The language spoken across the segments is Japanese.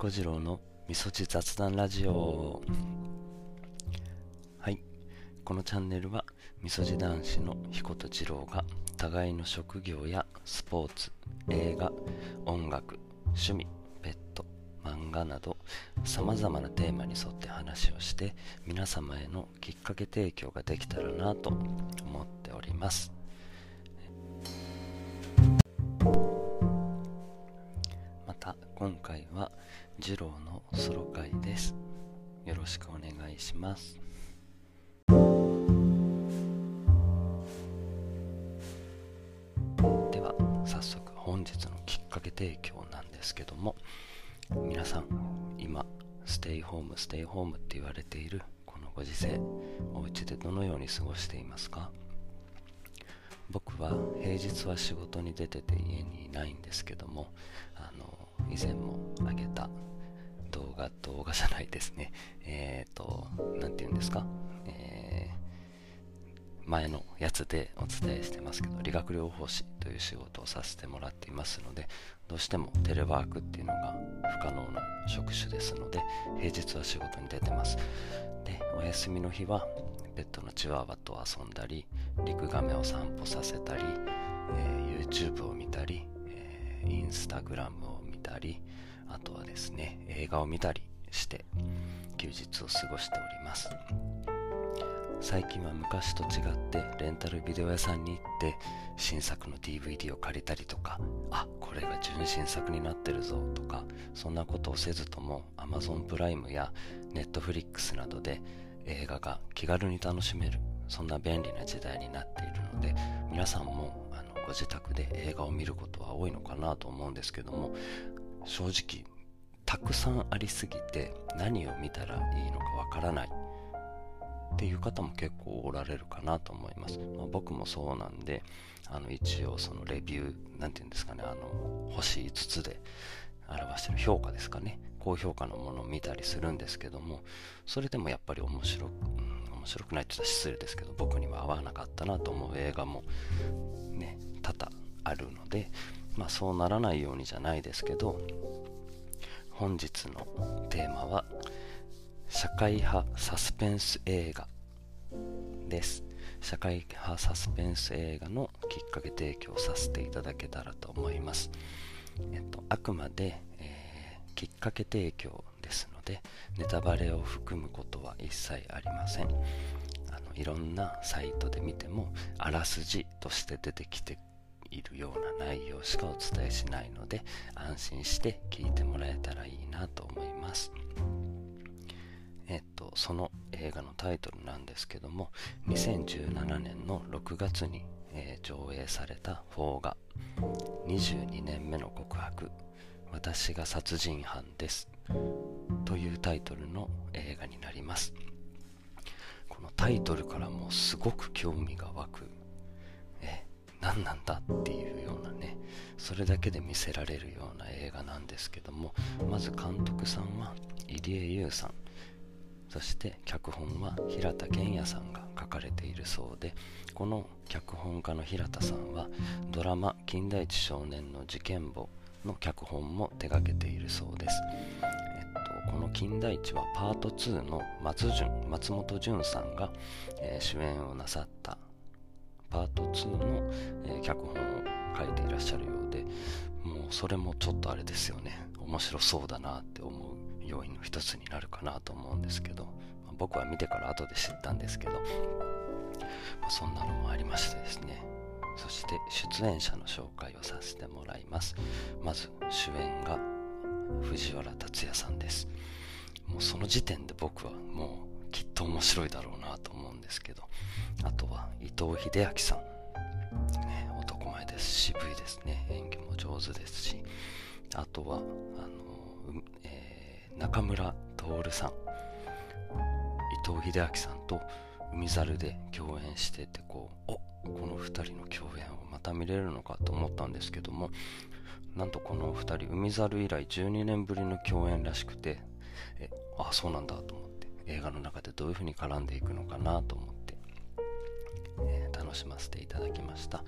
彦次郎のみそじ雑談ラジオ。はい。このチャンネルはみそじ男子の彦と次郎が互いの職業やスポーツ映画音楽趣味ペット漫画などさまざまなテーマに沿って話をして皆様へのきっかけ提供ができたらなと思っております。また今回は次郎のソロ会です。よろしくお願いします。では早速本日のきっかけ提供なんですけども皆さん今ステイホームステイホームって言われているこのご時世お家でどのように過ごしていますか？僕は平日は仕事に出てて家にいないんですけどもあの以前もあげた動画動画じゃないですね。えっ、ー、と何て言うんですか、えー、前のやつでお伝えしてますけど理学療法士という仕事をさせてもらっていますのでどうしてもテレワークっていうのが不可能な職種ですので平日は仕事に出てます。でお休みの日はペットのチワワと遊んだりリクガメを散歩させたり、えー、YouTube を見たり、えー、インスタグラムをたりあとはですね映画を見たりして休日を過ごしております。最近は昔と違ってレンタルビデオ屋さんに行って新作の DVD を借りたりとかあこれが純新作になってるぞとかそんなことをせずとも Amazon プライムや Netflix などで映画が気軽に楽しめるそんな便利な時代になっているので皆さんもあのご自宅で映画を見ることは多いのかなと思うんですけども正直たくさんありすぎて何を見たらいいのかわからない。っていう方も結構おられるかなと思います、まあ、僕もそうなんであの一応そのレビュー何て言うんですかねあの星5つで表してる評価ですかね。高評価のものを見たりするんですけどもそれでもやっぱり面白く、うん、面白くないって言ったら失礼ですけど僕には合わなかったなと思う映画もね多々あるのでまあそうならないようにじゃないですけど本日のテーマは社会派サスペンス映画です。社会派サスペンス映画のきっかけ提供させていただけたらと思います、えっと、あくまでえーきっかけ提供ですのでネタバレを含むことは一切ありません。あのいろんなサイトで見てもあらすじとして出てきているような内容しかお伝えしないので安心して聞いてもらえたらいいなと思います。えっとその映画のタイトルなんですけども2017年の6月に、えー、上映された邦画。22年目の告白。私が殺人犯です。というタイトルの映画になります。このタイトルからもすごく興味が湧く。え何なんだっていうようなね。それだけで見せられるような映画なんですけどもまず監督さんは入江優さん。そして脚本は平田健也さんが書かれているそうでこの脚本家の平田さんはドラマ「金田一少年の事件簿」の脚本も手掛けているそうです、えっと、この「金田一」はパート2の松潤松本潤さんが、えー、主演をなさったパート2の、えー、脚本を書いていらっしゃるようでもうそれもちょっとあれですよね。面白そうだなって思う要因の一つになるかなと思うんですけど、まあ、僕は見てから後で知ったんですけど、まあ、そんなのもありましてですね。そして出演者の紹介をさせてもらいます。まず主演が藤原竜也さんです。もうその時点で僕はもうきっと面白いだろうなと思うんですけど。あとは伊藤英明さん、ね、男前です。渋いですね。演技も上手ですし。あとはあの、えー、中村徹さん。伊藤英明さんと海猿で共演しててこうおこの2人の共演をまた見れるのかと思ったんですけどもなんとこの2人海猿以来12年ぶりの共演らしくてえあそうなんだと思って映画の中でどういう風に絡んでいくのかなと思って、えー、楽しませていただきました、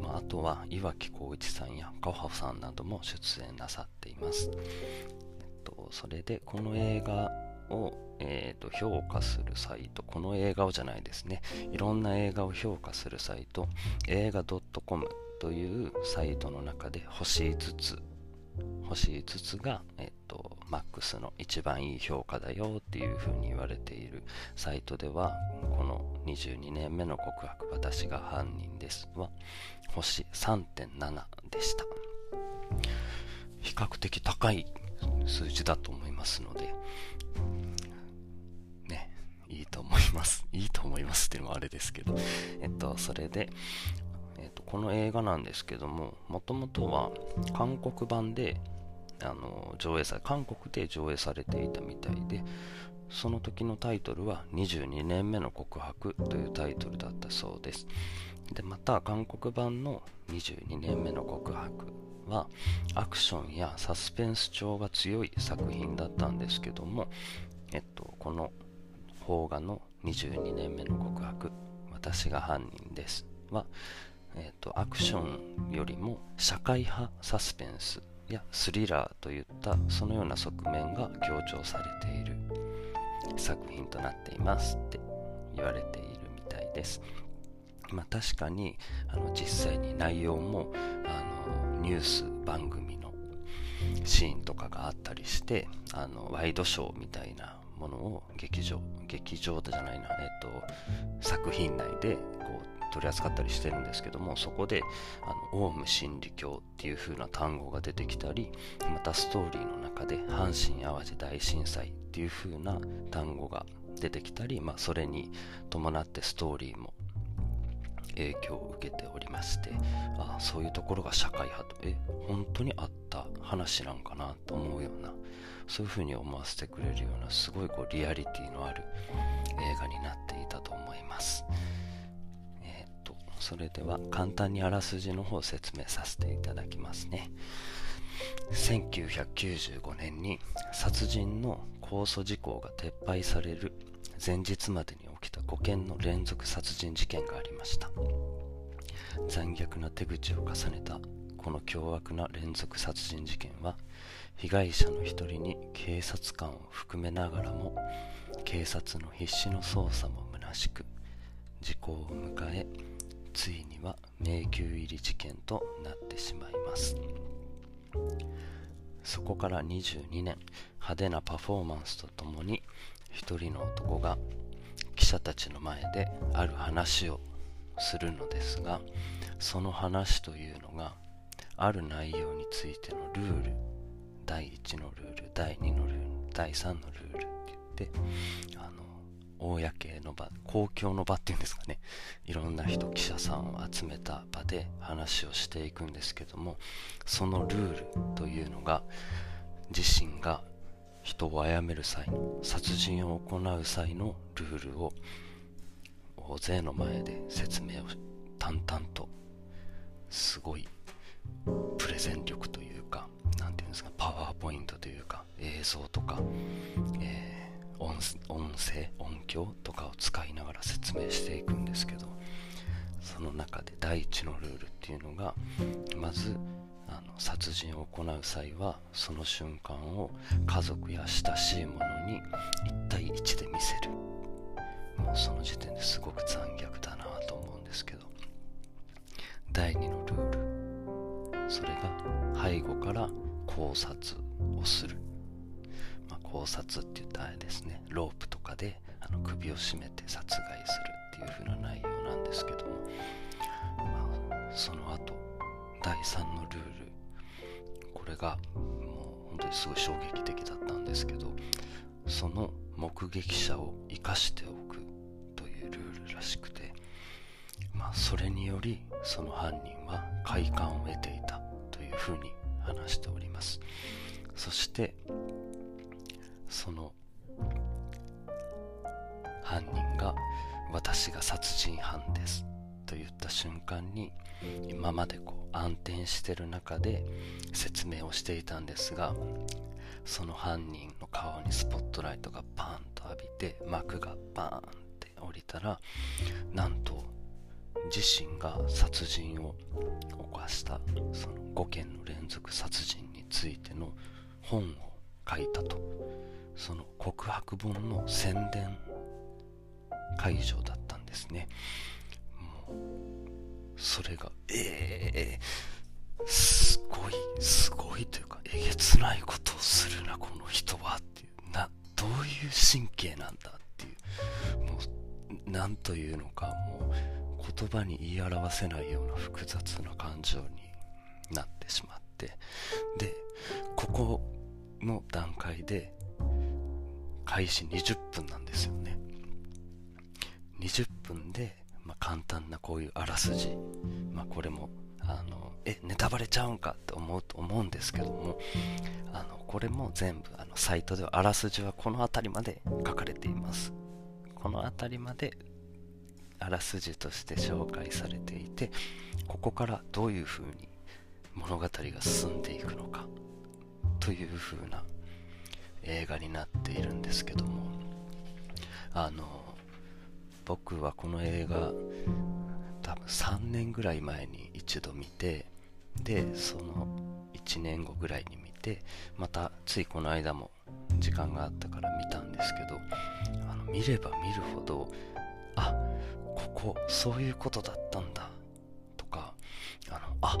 まあ、あとは岩城浩一さんやカホさんなども出演なさっています。えっとそれでこの映画を、えーと、評価するサイトこの映画をじゃないですね。いろんな映画を評価するサイト映画 .com というサイトの中で星5つ星5つが、えっと、マックスの一番いい評価だよっていうふうに言われているサイトではこの22年目の告白私が犯人ですは星3.7でした。比較的高い数字だと思いますのでいいと思います。いいと思いますっていうのもあれですけど。えっとそれでえっとこの映画なんですけどももともとは韓国版であの上映さ韓国で上映されていたみたいでその時のタイトルは22年目の告白というタイトルだったそうです。でまた韓国版の22年目の告白はアクションやサスペンス調が強い作品だったんですけども、えっと、この邦画の22年目の告白。私が犯人です。は、えっと、アクションよりも社会派サスペンスやスリラーといったそのような側面が強調されている。作品となっていますって言われているみたいです。まあ、確かにあの実際に内容もあのニュース番組のシーンとかがあったりしてあのワイドショーみたいなものを劇場劇場じゃないな、えっと、作品内でこう取り扱ったりしてるんですけどもそこであのオウム真理教っていう風な単語が出てきたりまたストーリーの中で阪神・淡路大震災っていう風な単語が出てきたり、まあ、それに伴ってストーリーも影響を受けておりましてあそういうところが社会派とえ本当にあった話なんかなと思うようなそういう風に思わせてくれるようなすごいこうリアリティのある映画になっていたと思います。えっとそれでは簡単にあらすじの方を説明させていただきますね1995年に殺人の控訴事項が撤廃される前日までに起きた5件の連続殺人事件がありました残虐な手口を重ねたこの凶悪な連続殺人事件は被害者の一人に警察官を含めながらも警察の必死の捜査も虚しく時効を迎えついには迷宮入り事件となってしまいます。そこから22年派手なパフォーマンスとともに一人の男が記者たちの前である話をするのですがその話というのがある内容についてのルール第1のルール第2のルール第3のルールって言ってあの公の場公共の場っていうんですかね。いろんな人記者さんを集めた場で話をしていくんですけどもそのルールというのが自身が人を殺める際の殺人を行う際のルールを大勢の前で説明を淡々とすごい殺人を行う際はその瞬間を家族や親しい者に1対1で見せる。もうその時点ですごく残虐だなと思うんですけど。第2のルール。それが背後から考察をする。ま考察って言ったらあれですね。ロープとかであの首を絞めて殺害がもう本当にすごい衝撃的だったんですけどその目撃者を生かしておくというルールらしくて、まあ、それによりその犯人は快感を得ていたというふうに話しております。そしてその犯人が私が殺人犯です。と言った瞬間に今までこう暗転してる中で説明をしていたんですがその犯人の顔にスポットライトがパーンと浴びて幕がバーンって降りたらなんと自身が殺人を犯したその5件の連続殺人についての本を書いたと。その告白本の宣伝会場だったんですね。それがええー、すごいすごいというかえげつないことをするなこの人はっていう。などういう神経なんだっていう。もう何というのかもう言葉に言い表せないような複雑な感情になってしまって。でここの段階で開始20分なんですよね。20分で、まあ、簡単なこういうあらすじ、まあ、これもあのえネタバレちゃうんかって思うと思うんですけどもあのこれも全部あのサイトではあらすじはこの辺りまで書かれています。この辺りまであらすじとして紹介されていてここからどういう風に物語が進んでいくのかという風な映画になっているんですけどもあの僕はこの映画多分3年ぐらい前に一度見てでその1年後ぐらいに見てまたついこの間も時間があったから見たんですけどあの見れば見るほどあここそういうことだったんだとかあのあ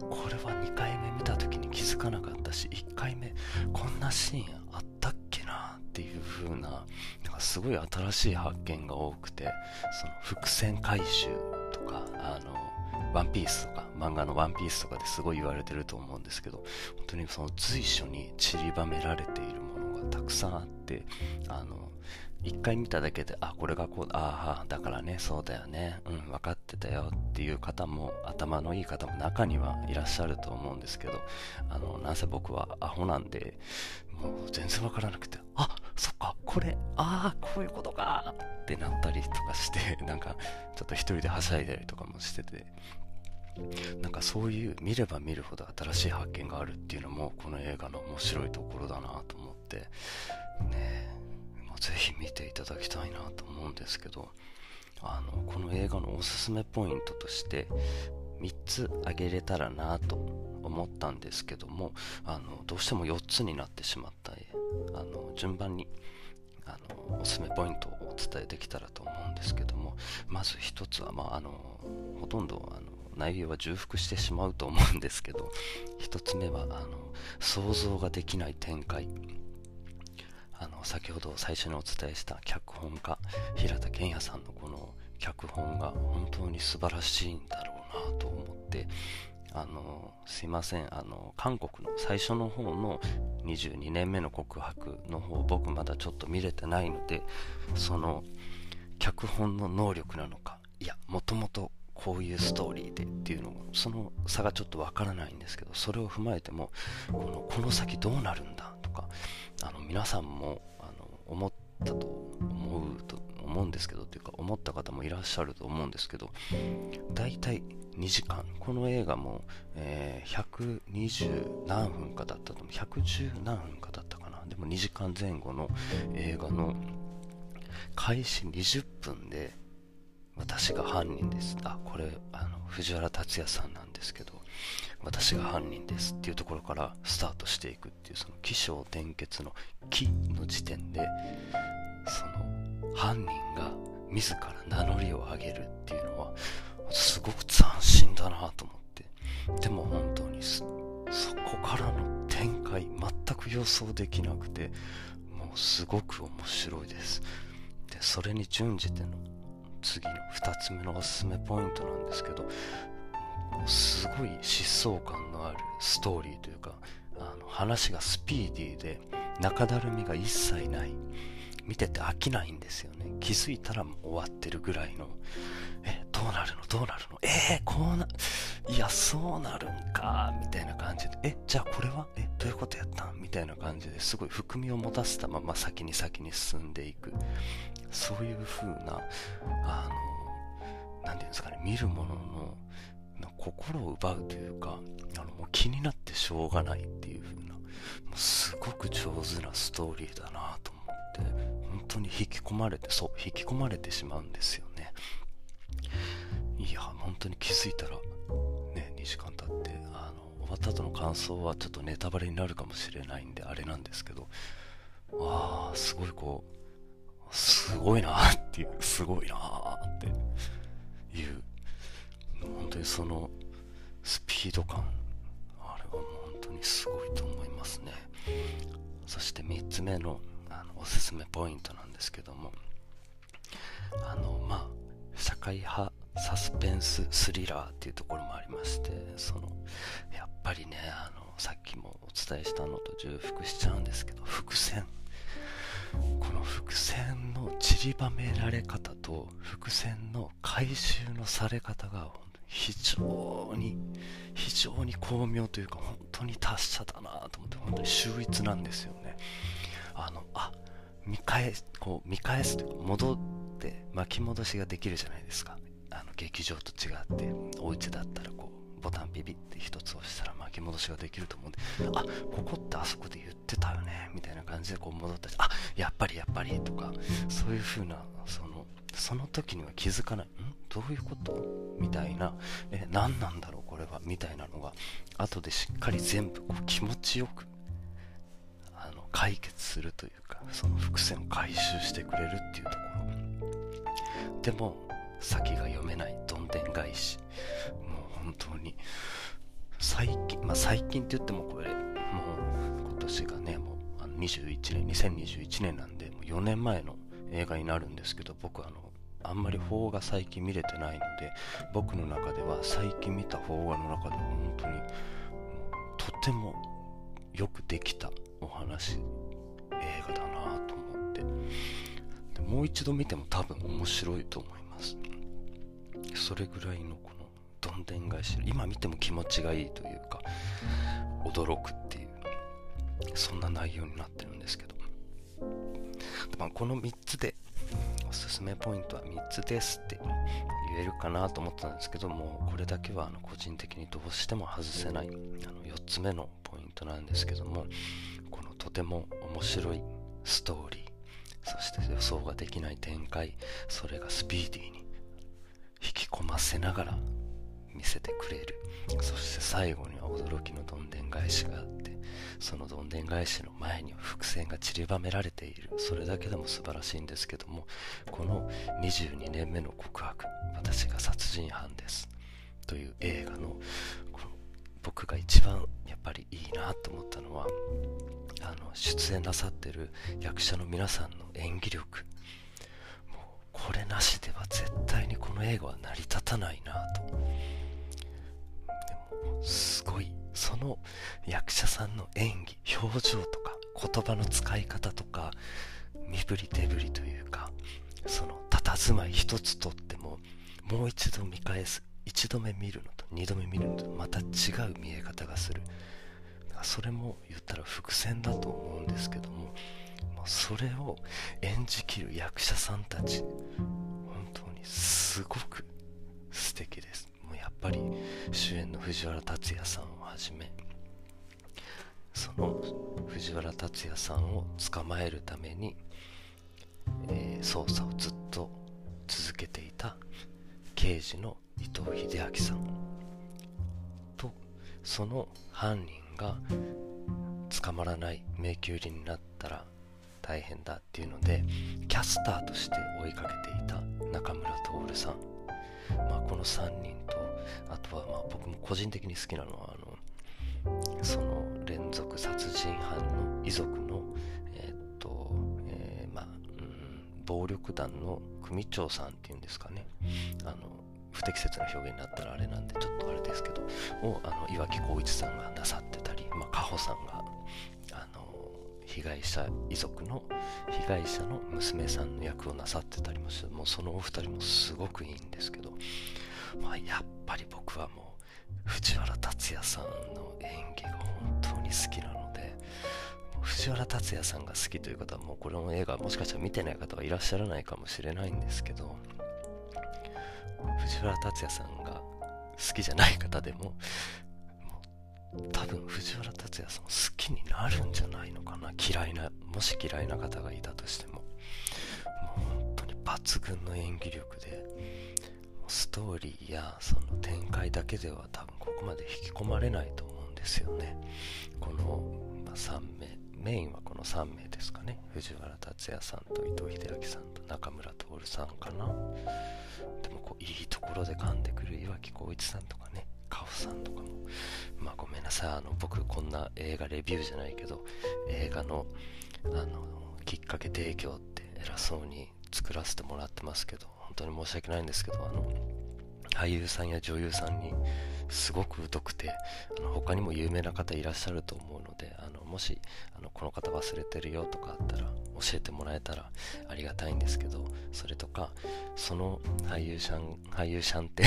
これは2回目見た時に気づかなかったし1回目こんなシーンあっっていう風ななんかすごい新しい発見が多くてその伏線回収とかあのワンピースとか漫画のワンピースとかですごい言われてると思うんですけど本当にその随所に散りばめられているものがたくさんあってあの一回見ただけで、あ、これがこう、ああ、だからね、そうだよね、うん、分かってたよっていう方も、頭のいい方も中にはいらっしゃると思うんですけど、あの、なんせ僕はアホなんで、もう全然分からなくて、あ、そっか、これ、ああ、こういうことかってなったりとかして、なんか、ちょっと一人ではしゃいだりとかもしてて、なんかそういう見れば見るほど新しい発見があるっていうのもこの映画の面白いところだなと思って。ねぜひ見ていただきたいなと思うんですけどあのこの映画のおすすめポイントとして3つ挙げれたらなと思ったんですけどもあのどうしても4つになってしまったあの順番にあのおすすめポイントをお伝えできたらと思うんですけどもまず1つは、まあ、あのほとんどあの内容は重複してしまうと思うんですけど1つ目はあの想像ができない展開。あの先ほど最初にお伝えした脚本家平田健也さんのこの脚本が本当に素晴らしいんだろうなと思ってあのすいません。あの韓国の最初の方の22年目の告白の方僕まだちょっと見れてないのでその脚本の能力なのかいやもともとこういうストーリーでっていうのその差がちょっとわからないんですけどそれを踏まえてもこのこの先どうなるんだとかあの皆さんもあの思ったと思うと思うんですけどというか思った方もいらっしゃると思うんですけど大体2時間。この映画も、えー、120何分かだったと思う。110何分かだったかな。でも2時間前後の映画の開始20分で私が犯人です。あこれあの藤原竜也さんなんですけど私が犯人ですっていうところからスタートしていくっていうその起承転結の「起」の時点でその犯人が自ら名乗りを上げるっていうのはすごく斬新だなと思って。でも本当にそこからの展開全く予想できなくてもうすごく面白いです。でそれに準じての次の2つ目のおすすめポイントなんですけどすごい疾走感のあるストーリーというかあの話がスピーディーで中だるみが一切ない。見てて飽きないんですよね。気づいたらもう終わってるぐらいの。えどうなるの？どうなるの？えー、こうないやそうなるんか。みたいな感じで。えじゃあこれは？えどういうことやった？んみたいな感じですごい含みを持たせたまま先に先に進んでいく。そういう風なあの何て言うんですかね見るものの心を奪うというかあのもう気になってしょうがないっていう風なもうすごく上手なストーリーだなと思って。本当に引き込まれてそう引き込まれてしまうんですよね。いや本当に気づいたらね2時間経ってあの終わった後の感想はちょっとネタバレになるかもしれないんであれなんですけどああすごいこうすごいなっていうすごいなっていう本当にそのスピード感あれはもう本当にすごいと思いますね。そして3つ目のあのおすすめポイントなんですけども。あのまあ社会派サスペンススリラーっていうところもありましてそのやっぱりねあのさっきもお伝えしたのと重複しちゃうんですけど伏線。この伏線の散りばめられ方と伏線の回収のされ方が非常に非常に巧妙というか本当に達者だなと思って本当に秀逸なんですよね。あのあ見返すこう見返すというか戻って巻き戻しができるじゃないですか。あの劇場と違ってお家だったらこうボタンビビって一つ押したら巻き戻しができると思うんであここってあそこで言ってたよねみたいな感じでこう戻ったりあやっぱりやっぱりとかそういう風なそのその時には気づかないん？どういうこと？みたいなえ何なんだろうこれはみたいなのが後でしっかり全部こう気持ちよく解決するというかその伏線を回収してくれるっていうところ。でも先が読めないどんでん返し。もう本当に最近まあ最近って言ってもこれもう今年がねもうあの21年2021年なんでもう4年前の映画になるんですけど僕あのあんまり邦画最近見れてないので僕の中では最近見た邦画の中でも本当にとてもよくできたお話映画だなと思って。でもう一度見ても多分面白いと思います。それぐらいのこのどんでん返し今見ても気持ちがいいというか驚くっていうそんな内容になってるんですけど。まあ、この3つでおすすめポイントは3つですって言えるかなと思ったんですけどもこれだけはあの個人的にどうしても外せないあの4つ目のポイントなんですけどもとても面白いストーリー。そして予想ができない展開。それがスピーディーに引き込ませながら見せてくれる。そして最後には驚きのどんでん返しがあってそのどんでん返しの前には伏線が散りばめられている。それだけでも素晴らしいんですけどもこの22年目の告白私が殺人犯です。という映画のこの僕が一番やっぱりいいなと思ったのはあの出演なさってる役者の皆さんの演技力。もうこれなしでは絶対にこの映画は成り立たないなと。でもすごいその役者さんの演技表情とか言葉の使い方とか身振り手振りというかその佇まい一つとってももう一度見返す一度目見るのと二度目見るのとまた違う見え方がする。それも言ったら伏線だと思うんですけどもそれを演じきる役者さんたち本当にすごく素敵です。もうやっぱり主演の藤原竜也さんをはじめその藤原竜也さんを捕まえるために、えー、捜査をずっと続けていた刑事の伊藤英明さんとその犯人が捕まらない迷宮入りになったら大変だっていうのでキャスターとして追いかけていた中村徹さん、まあ、この3人とあとはまあ僕も個人的に好きなのはあのその連続殺人犯の遺族のえー、っと、えー、まあ、うん、暴力団の組長さんっていうんですかね。あの不適切な表現になったらあれなんでちょっとあれですけどをあの岩城浩一さんがなさってた。り、まあ、加穂さんがあの被害者遺族の被害者の娘さんの役をなさってたりもしてもうそのお二人もすごくいいんですけど、まあ、やっぱり僕はもう藤原竜也さんの演技が本当に好きなので藤原竜也さんが好きという方はもうこれの映画もしかしたら見てない方はいらっしゃらないかもしれないんですけど藤原竜也さんが好きじゃない方でも多分藤原竜也さん好きになるんじゃないのかな？嫌いなもし嫌いな方がいたとしても。もう本当に抜群の演技力でストーリーやその展開だけでは多分ここまで引き込まれないと思うんですよね。この、ま、3名メインはこの3名ですかね。藤原竜也さんと伊藤英明さんと中村徹さんかな。でもこういいところで噛んでくる岩城浩一さんとかね。カオさんとかも。まあごめんなさい。あの僕こんな映画レビューじゃないけど映画のあのきっかけ提供って偉そうに作らせてもらってますけど本当に申し訳ないんですけどあの俳優さんや女優さんにすごく疎くてあの他にも有名な方いらっしゃると思うのであのもしあのこの方忘れてるよとかあったら教えてもらえたらありがたいんですけどそれとかその俳優さん俳優さんって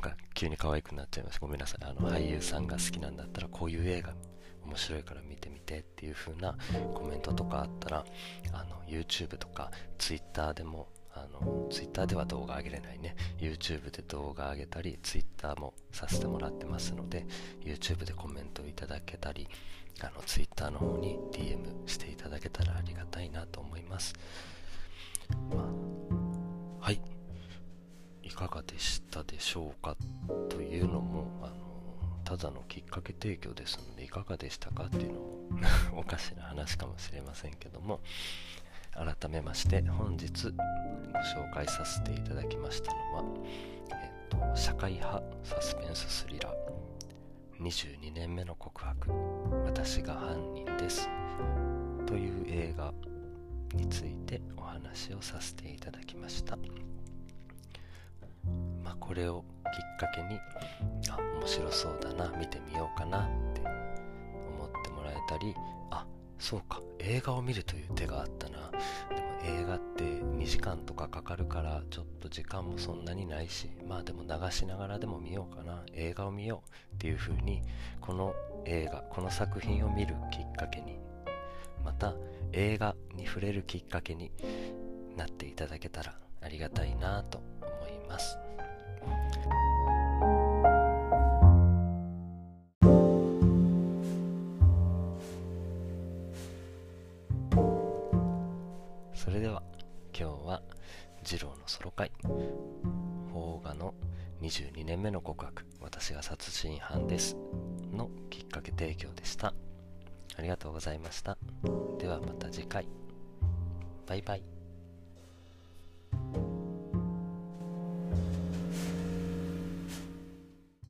なんか急に可愛くなっちゃいましたごめんなさい。あの俳優さんが好きなんだったらこういう映画面白いから見てみてっていう風なコメントとかあったらあの YouTube とか Twitter でもあの Twitter では動画上げれないね。YouTube で動画上げたり Twitter もさせてもらってますので YouTube でコメントいただけたりあの Twitter の方に DM していただけたらありがたいなと思います、まあ、はいいかがでしたでしょうかというのもあのただのきっかけ提供ですのでいかがでしたかっていうのも おかしな話かもしれませんけども改めまして本日ご紹介させていただきましたのは、えっと、社会派サスペンススリラー22年目の告白私が犯人ですという映画についてお話をさせていただきました。これをきっかけにあ面白そうだな見てみようかなって思ってもらえたりあそうか映画を見るという手があったなでも映画って2時間とかかかるからちょっと時間もそんなにないしまあでも流しながらでも見ようかな映画を見ようっていう風にこの映画この作品を見るきっかけにまた映画に触れるきっかけになっていただけたらありがたいなと思います。郎のソロ会邦画の22年目の告白。私が殺人犯です。のきっかけ提供でした。ありがとうございました。ではまた次回。バイバイ。